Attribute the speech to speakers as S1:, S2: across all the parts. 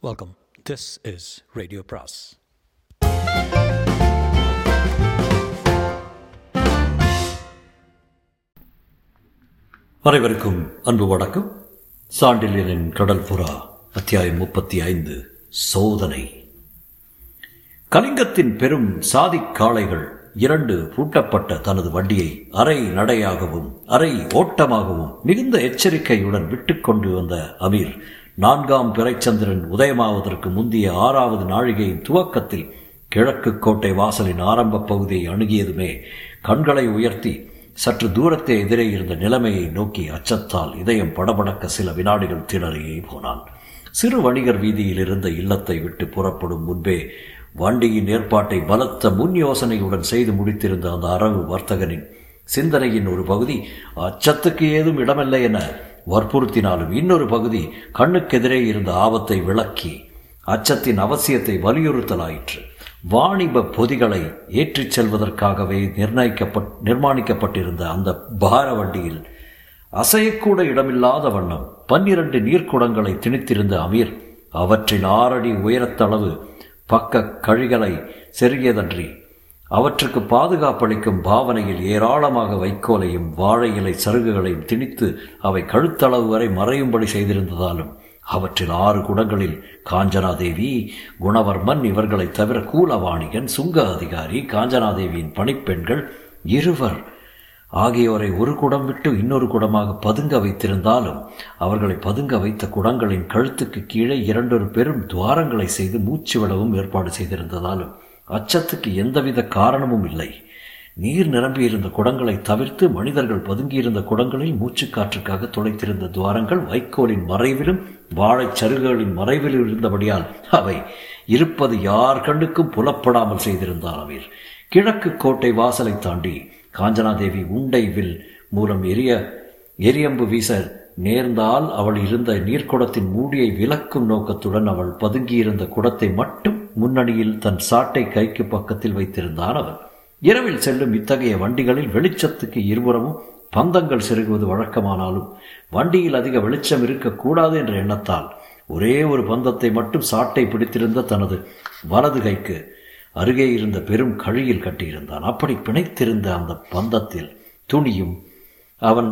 S1: Welcome this is radio bros
S2: அனைவருக்கும் அன்பு வணக்கம். சாண்டிலியனின் கடல் புறா அத்தியாயம் முப்பத்தி ஐந்து சோதனை. கலிங்கத்தின் பெரும் சாதி காளைகள் இரண்டு பூட்டப்பட்ட தனது வண்டியை அரை நடையாகவும் அரை ஓட்டமாகவும் மிகுந்த எச்சரிக்கையுடன் விட்டுக்கொண்டு வந்த அமீர் நான்காம் பிறைச்சந்திரன் உதயமாவதற்கு முந்தைய ஆறாவது நாழிகையின் துவக்கத்தில் கிழக்கு கோட்டை வாசலின் ஆரம்ப பகுதியை அணுகியதுமே கண்களை உயர்த்தி சற்று தூரத்தே எதிரே இருந்த நிலைமையை நோக்கி அச்சத்தால் இதயம் படபடக்க சில வினாடிகள் திணறியே போனான். சிறு வணிகர் வீதியில் இருந்த இல்லத்தை விட்டு புறப்படும் முன்பே வண்டியின் ஏற்பாட்டை பலத்த முன் யோசனையுடன் செய்து முடித்திருந்த அந்த அரபு வர்த்தகனின் சிந்தனையின் ஒரு பகுதி அச்சத்துக்கு ஏதும் இடமில்லை என வற்புறுத்தினாலும் இன்னொரு பகுதி கண்ணுக்கெதிரே இருந்த ஆபத்தை விளக்கி அச்சத்தின் அவசியத்தை வலியுறுத்தலாயிற்று. வாணிப பொதிகளை ஏற்றிச் செல்வதற்காகவே நிர்ணயிக்கப்பட் நிர்மாணிக்கப்பட்டிருந்த அந்த பார வண்டியில் அசையக்கூட இடமில்லாத வண்ணம் பன்னிரண்டு நீர்க்குடங்களை திணித்திருந்த அமீர் அவற்றின் ஆறடி உயரத்தளவு பக்க கழிகளை செருகியதன்றி அவற்றுக்கு பாதுகாப்பளிக்கும் பாவனையில் ஏராளமாக வைக்கோலையும் வாழை இலை சருகுகளையும் திணித்து அவை கழுத்தளவு வரை மறையும்படி செய்திருந்ததாலும் அவற்றில் ஆறு குடங்களில் காஞ்சனாதேவி குணவர்மன் இவர்களைத் தவிர கூலவாணிகன் சுங்க அதிகாரி காஞ்சனாதேவியின் பணிப்பெண்கள் இருவர். ஆகியோரை ஒரு குடம் விட்டு இன்னொரு குடமாக பதுங்க வைத்திருந்தாலும் அவர்களை பதுங்க வைத்த குடங்களின் கழுத்துக்கு கீழே இரண்டொரு பெரும் துவாரங்களை செய்து மூச்சு விடவும் ஏற்பாடு செய்திருந்ததாலும் அச்சத்துக்கு எந்தவித காரணமும் இல்லை. நீர் நிரம்பியிருந்த குடங்களை தவிர்த்து மனிதர்கள் பதுங்கியிருந்த குடங்களில் மூச்சுக்காற்றுக்காக துளைத்திருந்த துவாரங்கள் வைக்கோலின் மறைவிலும் வாழைச் சருகுகளின் மறைவிலும் இருந்தபடியால் அவை இருப்பது யார் கண்ணுக்கும் புலப்படாமல் செய்திருந்தார் அவர் கிழக்கு கோட்டை வாசலை தாண்டி காஞ்சனாதேவி உண்டை வில் மூலம் எரிய எரியம்பு வீச நேர்ந்தால் அவள் இருந்த நீர்க்குடத்தின் மூடியை விலக்கும் நோக்கத்துடன் அவள் பதுங்கியிருந்த குடத்தை மட்டும் முன்னணியில் தன் சாட்டை கைக்கு பக்கத்தில் வைத்திருந்தான் அவன். இரவில் செல்லும் இத்தகைய வண்டிகளில் வெளிச்சத்துக்கு இருபுறமும் பந்தங்கள் செருகுவது வழக்கமானாலும் வண்டியில் அதிக வெளிச்சம் இருக்கக்கூடாது என்ற எண்ணத்தால் ஒரே ஒரு பந்தத்தை மட்டும் சாட்டை பிடித்திருந்த தனது வலது கைக்கு அருகே இருந்த பெரும் கழியில் கட்டியிருந்தான். அப்படி பிணைத்திருந்த அந்த பந்தத்தில் துணியும் அவன்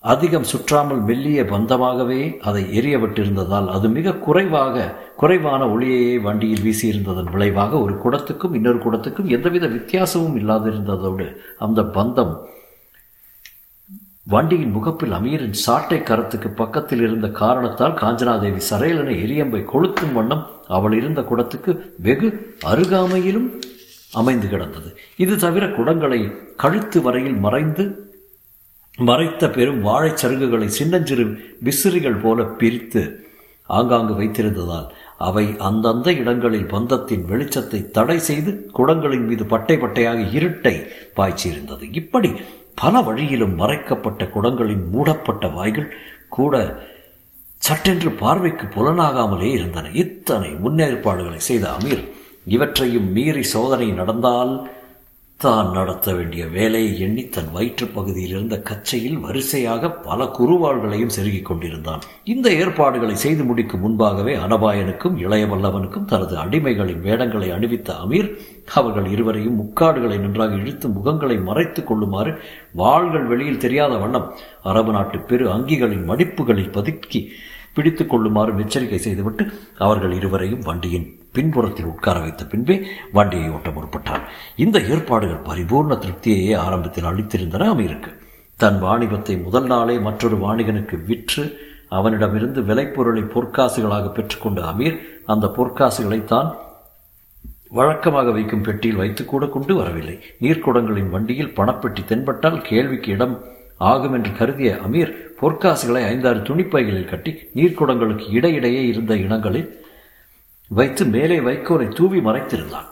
S2: அதிகம் சுற்றாமல் மெல்லிய பந்தமாகவே அதை எரியப்பட்டிருந்ததால் அது மிக குறைவாக குறைவான ஒளியையே வண்டியில் வீசியிருந்ததன் விளைவாக ஒரு குடத்துக்கும் இன்னொரு குடத்துக்கும் எந்தவித வித்தியாசமும் இல்லாதிருந்ததோடு அந்த பந்தம் வண்டியின் முகப்பில் அமீரின் சாட்டை கரத்துக்கு பக்கத்தில் இருந்த காரணத்தால் காஞ்சனாதேவி சரையலனை எரியம்பை கொளுத்தும் வண்ணம் அவள் இருந்த குடத்துக்கு வெகு அருகாமையிலும் அமைந்து கிடந்தது. இது தவிர குடங்களை கழுத்து வரையில் மறைந்து மறைத்த பெரும் வாழைச் சருகுகளை சின்னஞ்சிறு விசிறிகள் போல பிரித்து ஆங்காங்கு வைத்திருந்ததால் அவை அந்தந்த இடங்களில் பந்தத்தின் வெளிச்சத்தை தடை செய்து குடங்களின் மீது பட்டை பட்டையாக இருட்டை பாய்ச்சியிருந்தது. இப்படி பல வழியிலும் மறைக்கப்பட்ட குடங்களின் மூடப்பட்ட வாய்கள் கூட சட்டென்று பார்வைக்கு புலனாகாமலே இருந்தன. இத்தனை முன்னேற்பாடுகளை செய்த அமீர் இவற்றையும் மீறி சோதனை நடந்தால் தான் நடத்த வேண்டிய வேலையை எண்ணி தன் வயிற்று பகுதியில் இருந்த கச்சையில் வரிசையாக பல குருவாள்களையும் செருகிக் கொண்டிருந்தான். இந்த ஏற்பாடுகளை செய்து முடிக்கும் முன்பாகவே அனபாயனுக்கும் இளையவல்லவனுக்கும் தனது அடிமைகளின் வேடங்களை அணிவித்த அமீர் அவர்கள் இருவரையும் முக்காடுகளை நன்றாக இழுத்து முகங்களை மறைத்துக் கொள்ளுமாறு வாள்கள் வெளியில் தெரியாத வண்ணம் அரபு நாட்டு பெரு அங்கிகளின் மடிப்புகளில் பதுக்கி பிடித்துக் கொள்ளுமாறு எச்சரிக்கை செய்துவிட்டு அவர்கள் இருவரையும் வண்டியின் பின்புறத்தில் உட்கார வைத்த பின்பே வண்டியை ஓட்ட முற்பட்டான். இந்த ஏற்பாடுகள் பரிபூர்ண திருப்தியையே ஆரம்பத்தில் அளித்திருந்தன அமீருக்கு. தன் வாணிபத்தை முதல் நாளே மற்றொரு வாணிகனுக்கு விற்று அவனிடமிருந்து விலைப்பொருளை பொற்காசுகளாக பெற்றுக்கொண்ட அமீர் அந்த பொற்காசுகளை தான் வழக்கமாக வைக்கும் பெட்டியில் வைத்து கூட கொண்டு வரவில்லை. நீர்க்குடங்களின் வண்டியில் பணப்பெட்டி தென்பட்டால் கேள்விக்கு இடம் ஆகும் என்று கருதிய அமீர் பொற்காசுகளை ஐந்தாறு துணிப்பைகளில் கட்டி நீர்க்குடங்களுக்கு இடையிடையே இருந்த இடங்களில் வைத்து மேலே வைக்கோலை தூவி மறைத்திருந்தான்.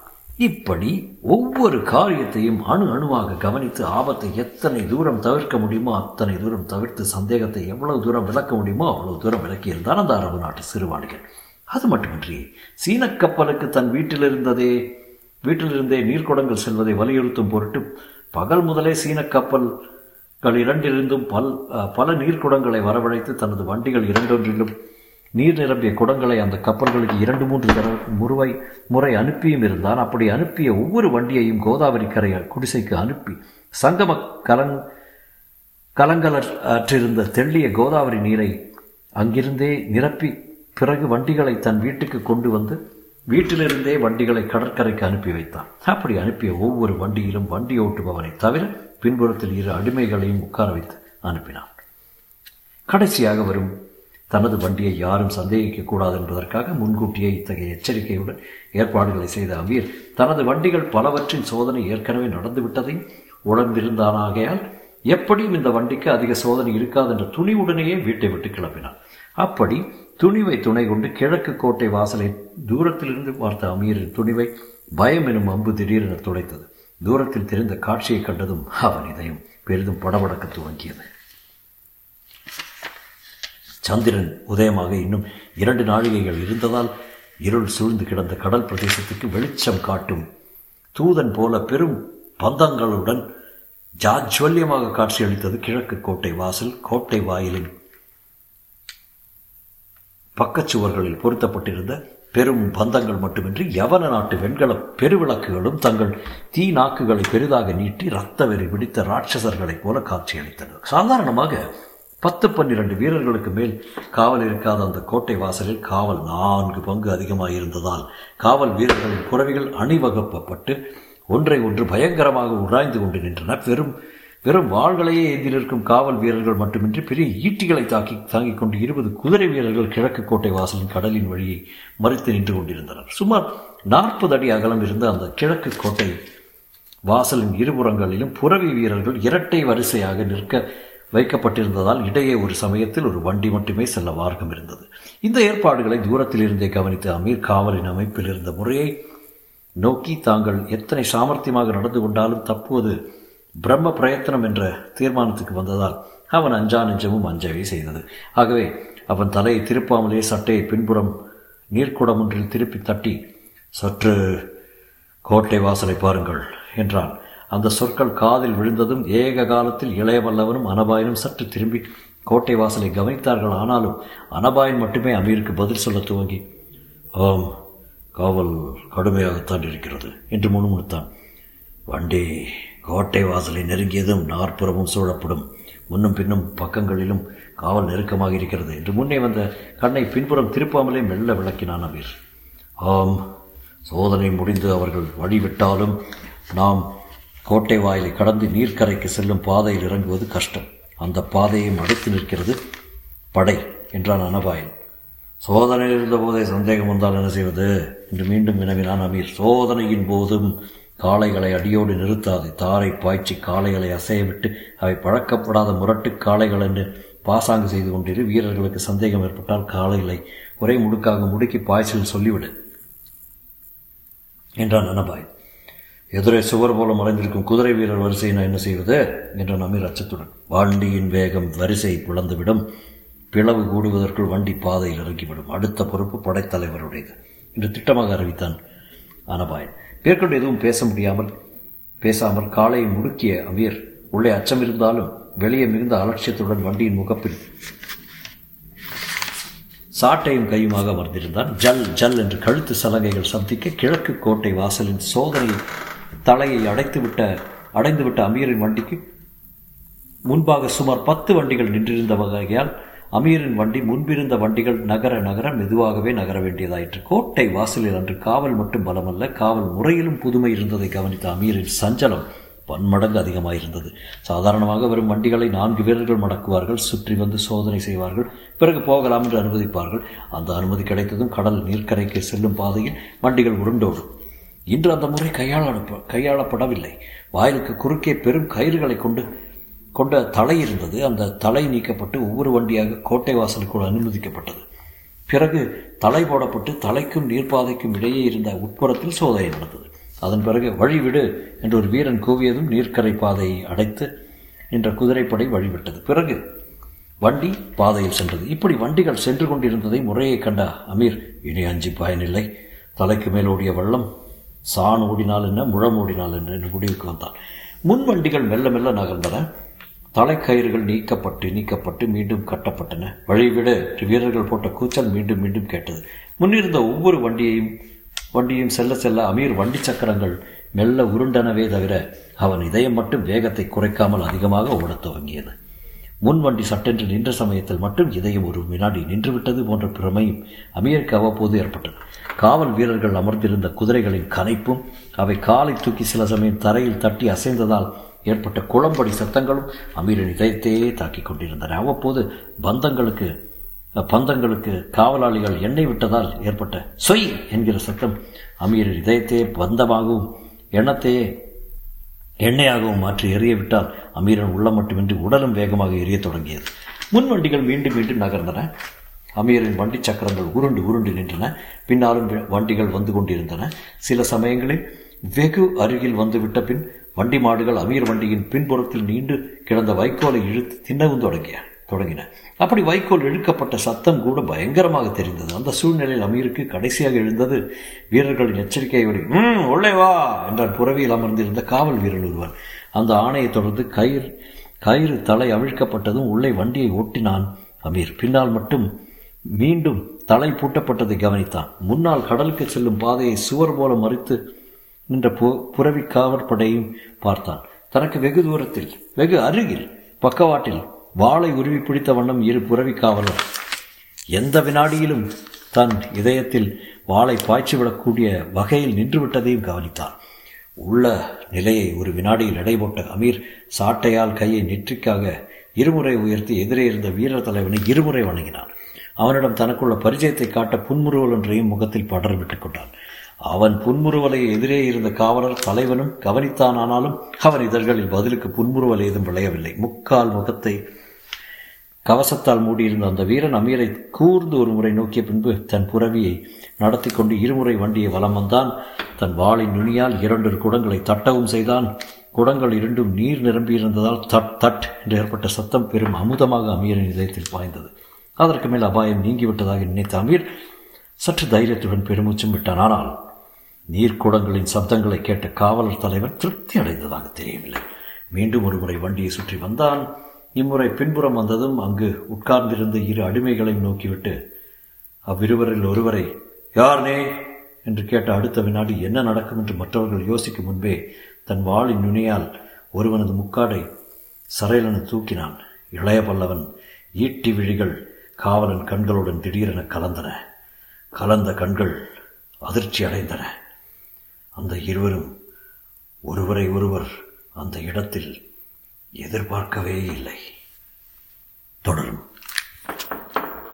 S2: இப்படி ஒவ்வொரு காரியத்தையும் அணு அணுவாக கவனித்து ஆபத்தை எத்தனை தூரம் தவிர்க்க முடியுமோ அத்தனை தூரம் தவிர்த்து சந்தேகத்தை எவ்வளவு தூரம் விளக்க முடியுமோ அவ்வளவு தூரம் விளக்கியிருந்தான் அந்த அரபு நாட்டு சிறுவாணிகள். அது மட்டுமின்றி சீனக் கப்பலுக்கு தன் வீட்டில் இருந்ததே வீட்டிலிருந்தே நீர்க்குடங்கள் செல்வதை வலியுறுத்தும் பொருட்டு பகல் முதலே சீனக் கப்பல்கள் இரண்டிலிருந்தும் பல் பல நீர்க்குடங்களை வரவழைத்து தனது வண்டிகள் இரண்டொன்றிலும் நீர் நிரம்பிய குடங்களை அந்த கப்பல்களுக்கு இரண்டு மூன்று தர முறுவை முறை அனுப்பியும் இருந்தான். அப்படி அனுப்பிய ஒவ்வொரு வண்டியையும் கோதாவரி கரைய குடிசைக்கு அனுப்பி சங்கம கலங் கலங்கலற்றிருந்த தெள்ளிய கோதாவரி நீரை அங்கிருந்தே நிரப்பி பிறகு வண்டிகளை தன் வீட்டுக்கு கொண்டு வந்து வீட்டிலிருந்தே வண்டிகளை கடற்கரைக்கு அனுப்பி வைத்தான். அப்படி அனுப்பிய ஒவ்வொரு வண்டியிலும் வண்டி ஓட்டுபவனை தவிர பின்புறத்தில் இரு அடிமைகளையும் உட்கார வைத்து அனுப்பினான். கடைசியாக வரும் தனது வண்டியை யாரும் சந்தேகிக்க கூடாது என்பதற்காக முன்கூட்டியே இத்தகைய எச்சரிக்கையுடன் ஏற்பாடுகளை செய்த அமீர் தனது வண்டிகள் பலவற்றின் சோதனை ஏற்கனவே நடந்துவிட்டதையும் உணர்ந்திருந்தானாகையால் எப்படியும் இந்த வண்டிக்கு அதிக சோதனை இருக்காது என்ற துணிவுடனேயே வீட்டை விட்டு கிளப்பினான் அப்படி துணிவை துணை கொண்டு கிழக்கு கோட்டை வாசலை தூரத்திலிருந்து பார்த்த அமீரின் துணிவை பயம் எனும் அம்பு திடீரென துடைத்தது. தூரத்தில் தெரிந்த காட்சியை கண்டதும் அவன் இதயம் பெரிதும் படபடக்க துவங்கியது. சந்திரன் உதயமாக இன்னும் இரண்டு நாழிகைகள் இருந்ததால் இருள் சூழ்ந்து கிடந்த கடல் பிரதேசத்துக்கு வெளிச்சம் காட்டும். தூதன் போல பெரும் பந்தங்களுடன் ஜாஜ்வல்யமாக காட்சியளித்தது கிழக்கு கோட்டை வாசல் கோட்டை வாயிலின் பக்கச்சுவர்களில் பொருத்தப்பட்டிருந்த பெரும் பந்தங்கள் மட்டுமின்றி யவன நாட்டு வெண்கல பெருவிளக்குகளும் தங்கள் தீ நாக்குகளை பெரிதாக நீட்டி ரத்த வெறி பிடித்த ராட்சசர்களைப் போல காட்சியளித்தனர் சாதாரணமாக பத்து பன்னிரண்டு வீரர்களுக்கு மேல் காவல் இருக்காத அந்த கோட்டை வாசலில் காவல் நான்கு பங்கு அதிகமாக இருந்ததால் காவல் வீரர்களின் குறவிகள் அணிவகுப்பப்பட்டு ஒன்றை ஒன்று பயங்கரமாக உராய்ந்து கொண்டு நின்றன. வெறும் வெறும் வாள்களையே எதிரிருக்கும் காவல் வீரர்கள் மட்டுமின்றி பெரிய ஈட்டிகளை தாக்கி தாங்கிக் கொண்டு இருபது குதிரை வீரர்கள் கிழக்கு கோட்டை வாசலின் கடலின் வழியை மறித்து நின்று கொண்டிருந்தனர். சுமார் நாற்பது அடி அகலம் இருந்த அந்த கிழக்கு கோட்டை வாசலின் இருபுறங்களிலும் புறவி வீரர்கள் இரட்டை வரிசையாக நிற்க வைக்கப்பட்டிருந்ததால் இடையே ஒரு சமயத்தில் ஒரு வண்டி மட்டுமே செல்ல மார்க்கம் இருந்தது. இந்த ஏற்பாடுகளை தூரத்தில் இருந்தே கவனித்த அமீர் காவலின் அமைப்பில் இருந்த முறையை நோக்கி தாங்கள் எத்தனை சாமர்த்தியமாக நடந்து கொண்டாலும் தப்புவது பிரம்ம பிரயத்தனம் என்ற தீர்மானத்துக்கு வந்ததால் அவன் அஞ்சா நெஞ்சமும் அஞ்சவே செய்தது. ஆகவே அவன் தலையை திருப்பாமலே சட்டையை பின்புறம் நீர்க்குடம் ஒன்றில் திருப்பி தட்டி சற்று கோட்டை வாசலை பாருங்கள் என்றான். அந்த சொற்கள் காதில் விழுந்ததும் ஏக காலத்தில் இளையவல்லவனும் அனபாயனும் சற்று திரும்பி கோட்டை வாசலை கவனித்தார்கள். ஆனாலும் அனபாயன் மட்டுமே அமீருக்கு பதில் சொல்ல துவங்கி ஆம் காவல் கடுமையாகத்தான் இருக்கிறது என்று முணுமுணுத்தான். வண்டி கோட்டை வாசலை நெருங்கியதும் நாற்புறமும் சூழப்படும். முன்னும் பின்னும் பக்கங்களிலும் காவல் நெருக்கமாக இருக்கிறது என்று முன்னே வந்த கண்ணை பின்புறம் திருப்பாமலே மெல்ல விளக்கினான் அமீர். ஆம் சோதனை முடிந்து அவர்கள் வழிவிட்டாலும் நாம் கோட்டை வாயிலை கடந்து நீர்க்கரைக்கு செல்லும் பாதையில் இறங்குவது கஷ்டம். அந்த பாதையை அடைத்து நிற்கிறது படை என்றான் அனபாயன். சோதனையில் இருந்தபோதே சந்தேகம் வந்தால் என்ன செய்வது? என்று மீண்டும் வினவினான் அமீர். சோதனையின் போதும் காளைகளை அடியோடு நிறுத்தாது. தாரை பாய்ச்சி காளைகளை அசையவிட்டு அவை பழக்கப்படாத முரட்டு காளைகள் என்று பாசாங்கு செய்து கொண்டிரு. வீரர்களுக்கு சந்தேகம் ஏற்பட்டால் காளைகளை ஒரே முடுக்காக முடுக்கி பாய்ச்சல் சொல்லிவிடு என்றான் அனபாய் எதிரே சுவர் போல மறைந்திருக்கும் குதிரை வீரர் வரிசையை நான் என்ன செய்வது? என்றான் அமீர் அச்சத்துடன். வண்டியின் வேகம் வரிசை பிளந்துவிடும் பிளவு கூடுவதற்குள் வண்டி பாதையில் இறங்கிவிடும். அடுத்த பொறுப்பு படைத்தலைவருடையது. என்று திட்டமாக அறிவித்தான் அனபாயன் மேற்கொண்டு எதுவும் பேச முடியாமல் பேசாமல் காலையை முடுக்கிய அமீர் உள்ளே அச்சம் இருந்தாலும் வெளியே மிகுந்த அலட்சியத்துடன் வண்டியின் முகப்பில் சாட்டையும் கையுமாக அமர்ந்திருந்தான். ஜல் ஜல் என்று கழுத்து சலங்கைகள் சந்திக்க கிழக்கு கோட்டை வாசலின் சோதனை தலையை அடைத்துவிட்ட அடைந்துவிட்ட அமீரின் வண்டிக்கு முன்பாக சுமார் பத்து வண்டிகள் நின்றிருந்த வகையால் அமீரின் வண்டி முன்பிருந்த வண்டிகள் நகர நகர மெதுவாகவே நகர வேண்டியதாயிற்று. கோட்டை வாசலில் அன்று காவல் மட்டும் பலமல்ல காவல் முறையிலும் புதுமை இருந்ததை கவனித்த அமீரின் சஞ்சலம் பன்மடங்கு அதிகமாயிருந்தது. சாதாரணமாக வரும் வண்டிகளை நான்கு வீரர்கள் மடக்குவார்கள் சுற்றி வந்து சோதனை செய்வார்கள் பிறகு போகலாம் என்று அனுமதிப்பார்கள். அந்த அனுமதி கிடைத்ததும் கடல் நீர்க்கரைக்கு செல்லும் பாதையில் வண்டிகள் உருண்டோடும். இன்று அந்த முறை கையாள கையாளப்படவில்லை. வாயிலுக்கு குறுக்கே பெரும் கயிறுகளை கொண்டு கொண்ட தலை இருந்தது. அந்த தலை நீக்கப்பட்டு ஒவ்வொரு வண்டியாக கோட்டை வாசலுக்குள் அனுமதிக்கப்பட்டது. பிறகு தலை போடப்பட்டு தலைக்கும் நீர்ப்பாதைக்கும் இடையே இருந்த உட்புறத்தில் சோதனை நடந்தது. அதன் பிறகு வழிவிடு என்று ஒரு வீரன் கூவியதும் நீர்க்கரை பாதையை அடைத்து நின்ற குதிரைப்படை வழிவிட்டது பிறகு வண்டி பாதையில் சென்றது. இப்படி வண்டிகள் சென்று கொண்டிருந்ததை முறையை கண்ட அமீர் இனி அஞ்சு பயனில்லை. தலைக்கு மேலோடிய வள்ளம் சாண் ஓடினால் என்ன முழம் ஓடினால் என்ன என்று முடிவுக்கு வந்தான் முன் வண்டிகள் மெல்ல மெல்ல நகர்ந்தன. தலைக்கயிறுகள் நீக்கப்பட்டு நீக்கப்பட்டு மீண்டும் கட்டப்பட்டன. வழிவிட வீரர்கள் போட்ட கூச்சல் மீண்டும் மீண்டும் கேட்டது. முன்னிருந்த ஒவ்வொரு வண்டியையும் வண்டியும் செல்ல செல்ல அமீர் வண்டி சக்கரங்கள் மெல்ல உருண்டனவே தவிர அவன் இதயம் மட்டும் வேகத்தை குறைக்காமல் அதிகமாக ஓடத் துவங்கியது. முன் வண்டி சட்டென்று நின்ற சமயத்தில் மட்டும் இதயம் ஒரு வினாடி நின்றுவிட்டது போன்ற பிரமையும் அமீருக்கு அவ்வப்போது ஏற்பட்டது. காவல் வீரர்கள் அமர்ந்திருந்த குதிரைகளின் கனைப்பும் அவை காலை தூக்கி சில சமயம் தரையில் தட்டி அசைந்ததால் ஏற்பட்ட குளம்படி சத்தங்களும் அமீரின் இதயத்தையே தாக்கிக் கொண்டிருந்தன. அவ்வப்போது பந்தங்களுக்கு பந்தங்களுக்கு காவலாளிகள் எண்ணெய் விட்டதால் ஏற்பட்ட சொய் என்கிற சத்தம் அமீரின் இதயத்தையே பந்தமாகவும் எண்ணத்தையே எண்ணெயாகவும் மாற்றி எறியவிட்டால் அமீரன் உள்ளம் மட்டுமின்றி உடலும் வேகமாக எரியத் தொடங்கியது. முன் வண்டிகள் மீண்டும் மீண்டும் நகர்ந்தன. அமீரின் வண்டி சக்கரங்கள் உருண்டு உருண்டு நின்றன. பின்னாலும் வண்டிகள் வந்து கொண்டிருந்தன. சில சமயங்களில் வெகு அருகில் வந்துவிட்ட பின் வண்டி மாடுகள் அமீர் வண்டியின் பின்புறத்தில் நீண்டு கிடந்த வைக்கோலை இழுத்து தின்னவும் தொடங்கிய. தொடங்கின. அப்படி வைக்கோல் இழுக்கப்பட்ட சத்தம் கூட பயங்கரமாக தெரிந்தது. அந்த சூழ்நிலையில் அமீருக்கு கடைசியாக எழுந்தது வீரர்களின் எச்சரிக்கையோடு ம் உள்ளே வா என்றான். புறவியில் அமர்ந்திருந்த காவல் வீரர் ஒருவர். அந்த ஆணையை தொடர்ந்து கயிறு கயிறு தலை அவிழ்க்கப்பட்டதும் உள்ளே வண்டியை ஓட்டினான் அமீர். பின்னால் மட்டும் மீண்டும் தலை பூட்டப்பட்டதை கவனித்தான். முன்னால் கடலுக்கு செல்லும் பாதையை சுவர் போல மறித்து நின்ற பு புறவி காவற்படையும் பார்த்தான். தனக்கு வெகு தூரத்தில் வெகு அருகில் பக்கவாட்டில் வாளை உருவி பிடித்த வண்ணம் இரு புறவி காவலர். எந்த வினாடியிலும் தன் இதயத்தில் வாளை பாய்ச்சிவிடக்கூடிய வகையில் நின்றுவிட்டதையும் கவனித்தான் உள்ள நிலையை ஒரு வினாடியில் எடை போட்ட அமீர் சாட்டையால் கையை நெற்றிக்காக இருமுறை உயர்த்தி எதிரே இருந்த வீரர் தலைவனை இருமுறை வணங்கினான் அவனிடம் தனக்குள்ள பரிச்சயத்தை காட்ட புன்முறுவல் ஒன்றையும் முகத்தில் படர் விட்டுக் கொண்டான். அவன் புன்முறுவலை எதிரே இருந்த காவலர் தலைவனும் கவனித்தானானாலும் அவன் இதழ்களில் பதிலுக்கு புன்முறுவல் ஏதும் விளையவில்லை. முக்கால் முகத்தை கவசத்தால் மூடியிருந்த அந்த வீரன் அமீரை கூர்ந்து ஒரு முறை நோக்கிய பின்பு தன் புறவியை நடத்தி கொண்டு இருமுறை வண்டியை வலம் வந்தான். தன் வாளின் நுனியால் இரண்டு குடங்களை தட்டவும் செய்தான். குடங்கள் இரண்டும் நீர் நிரம்பியிருந்ததால் தட் தட் என்று ஏற்பட்ட சத்தம் பெரும் அமுதமாக அமீரின் இதயத்தில் பாய்ந்தது. அதற்கு மேல் அபாயம் நீங்கிவிட்டதாக நினைத்த அமீர் சற்று தைரியத்துடன் பெருமூச்சும் விட்டான். ஆனால் நீர்க்குடங்களின் சப்தங்களை கேட்ட காவலர் தலைவர் திருப்தி அடைந்ததாக தெரியவில்லை. மீண்டும் ஒரு முறை வண்டியை சுற்றி வந்தான். இம்முறை பின்புறம் வந்ததும் அங்கு உட்கார்ந்திருந்த இரு அடிமைகளையும் நோக்கிவிட்டு அவ்விருவரில் ஒருவரை யார் நே என்று கேட்ட அடுத்த வினாடி என்ன நடக்கும்? என்று மற்றவர்கள் யோசிக்கும் முன்பே தன் வாளின் நுனியால் ஒருவனது முக்காடை சரையலன தூக்கினான். இளைய பல்லவன் ஈட்டி விழிகள் காவலன் கண்களுடன் திடீரென கலந்தன. கலந்த கண்கள் அதிர்ச்சி அடைந்தன. அந்த இருவரும் ஒருவரை ஒருவர் அந்த இடத்தில் எதிர்பார்க்கவே இல்லை. தொடரும்.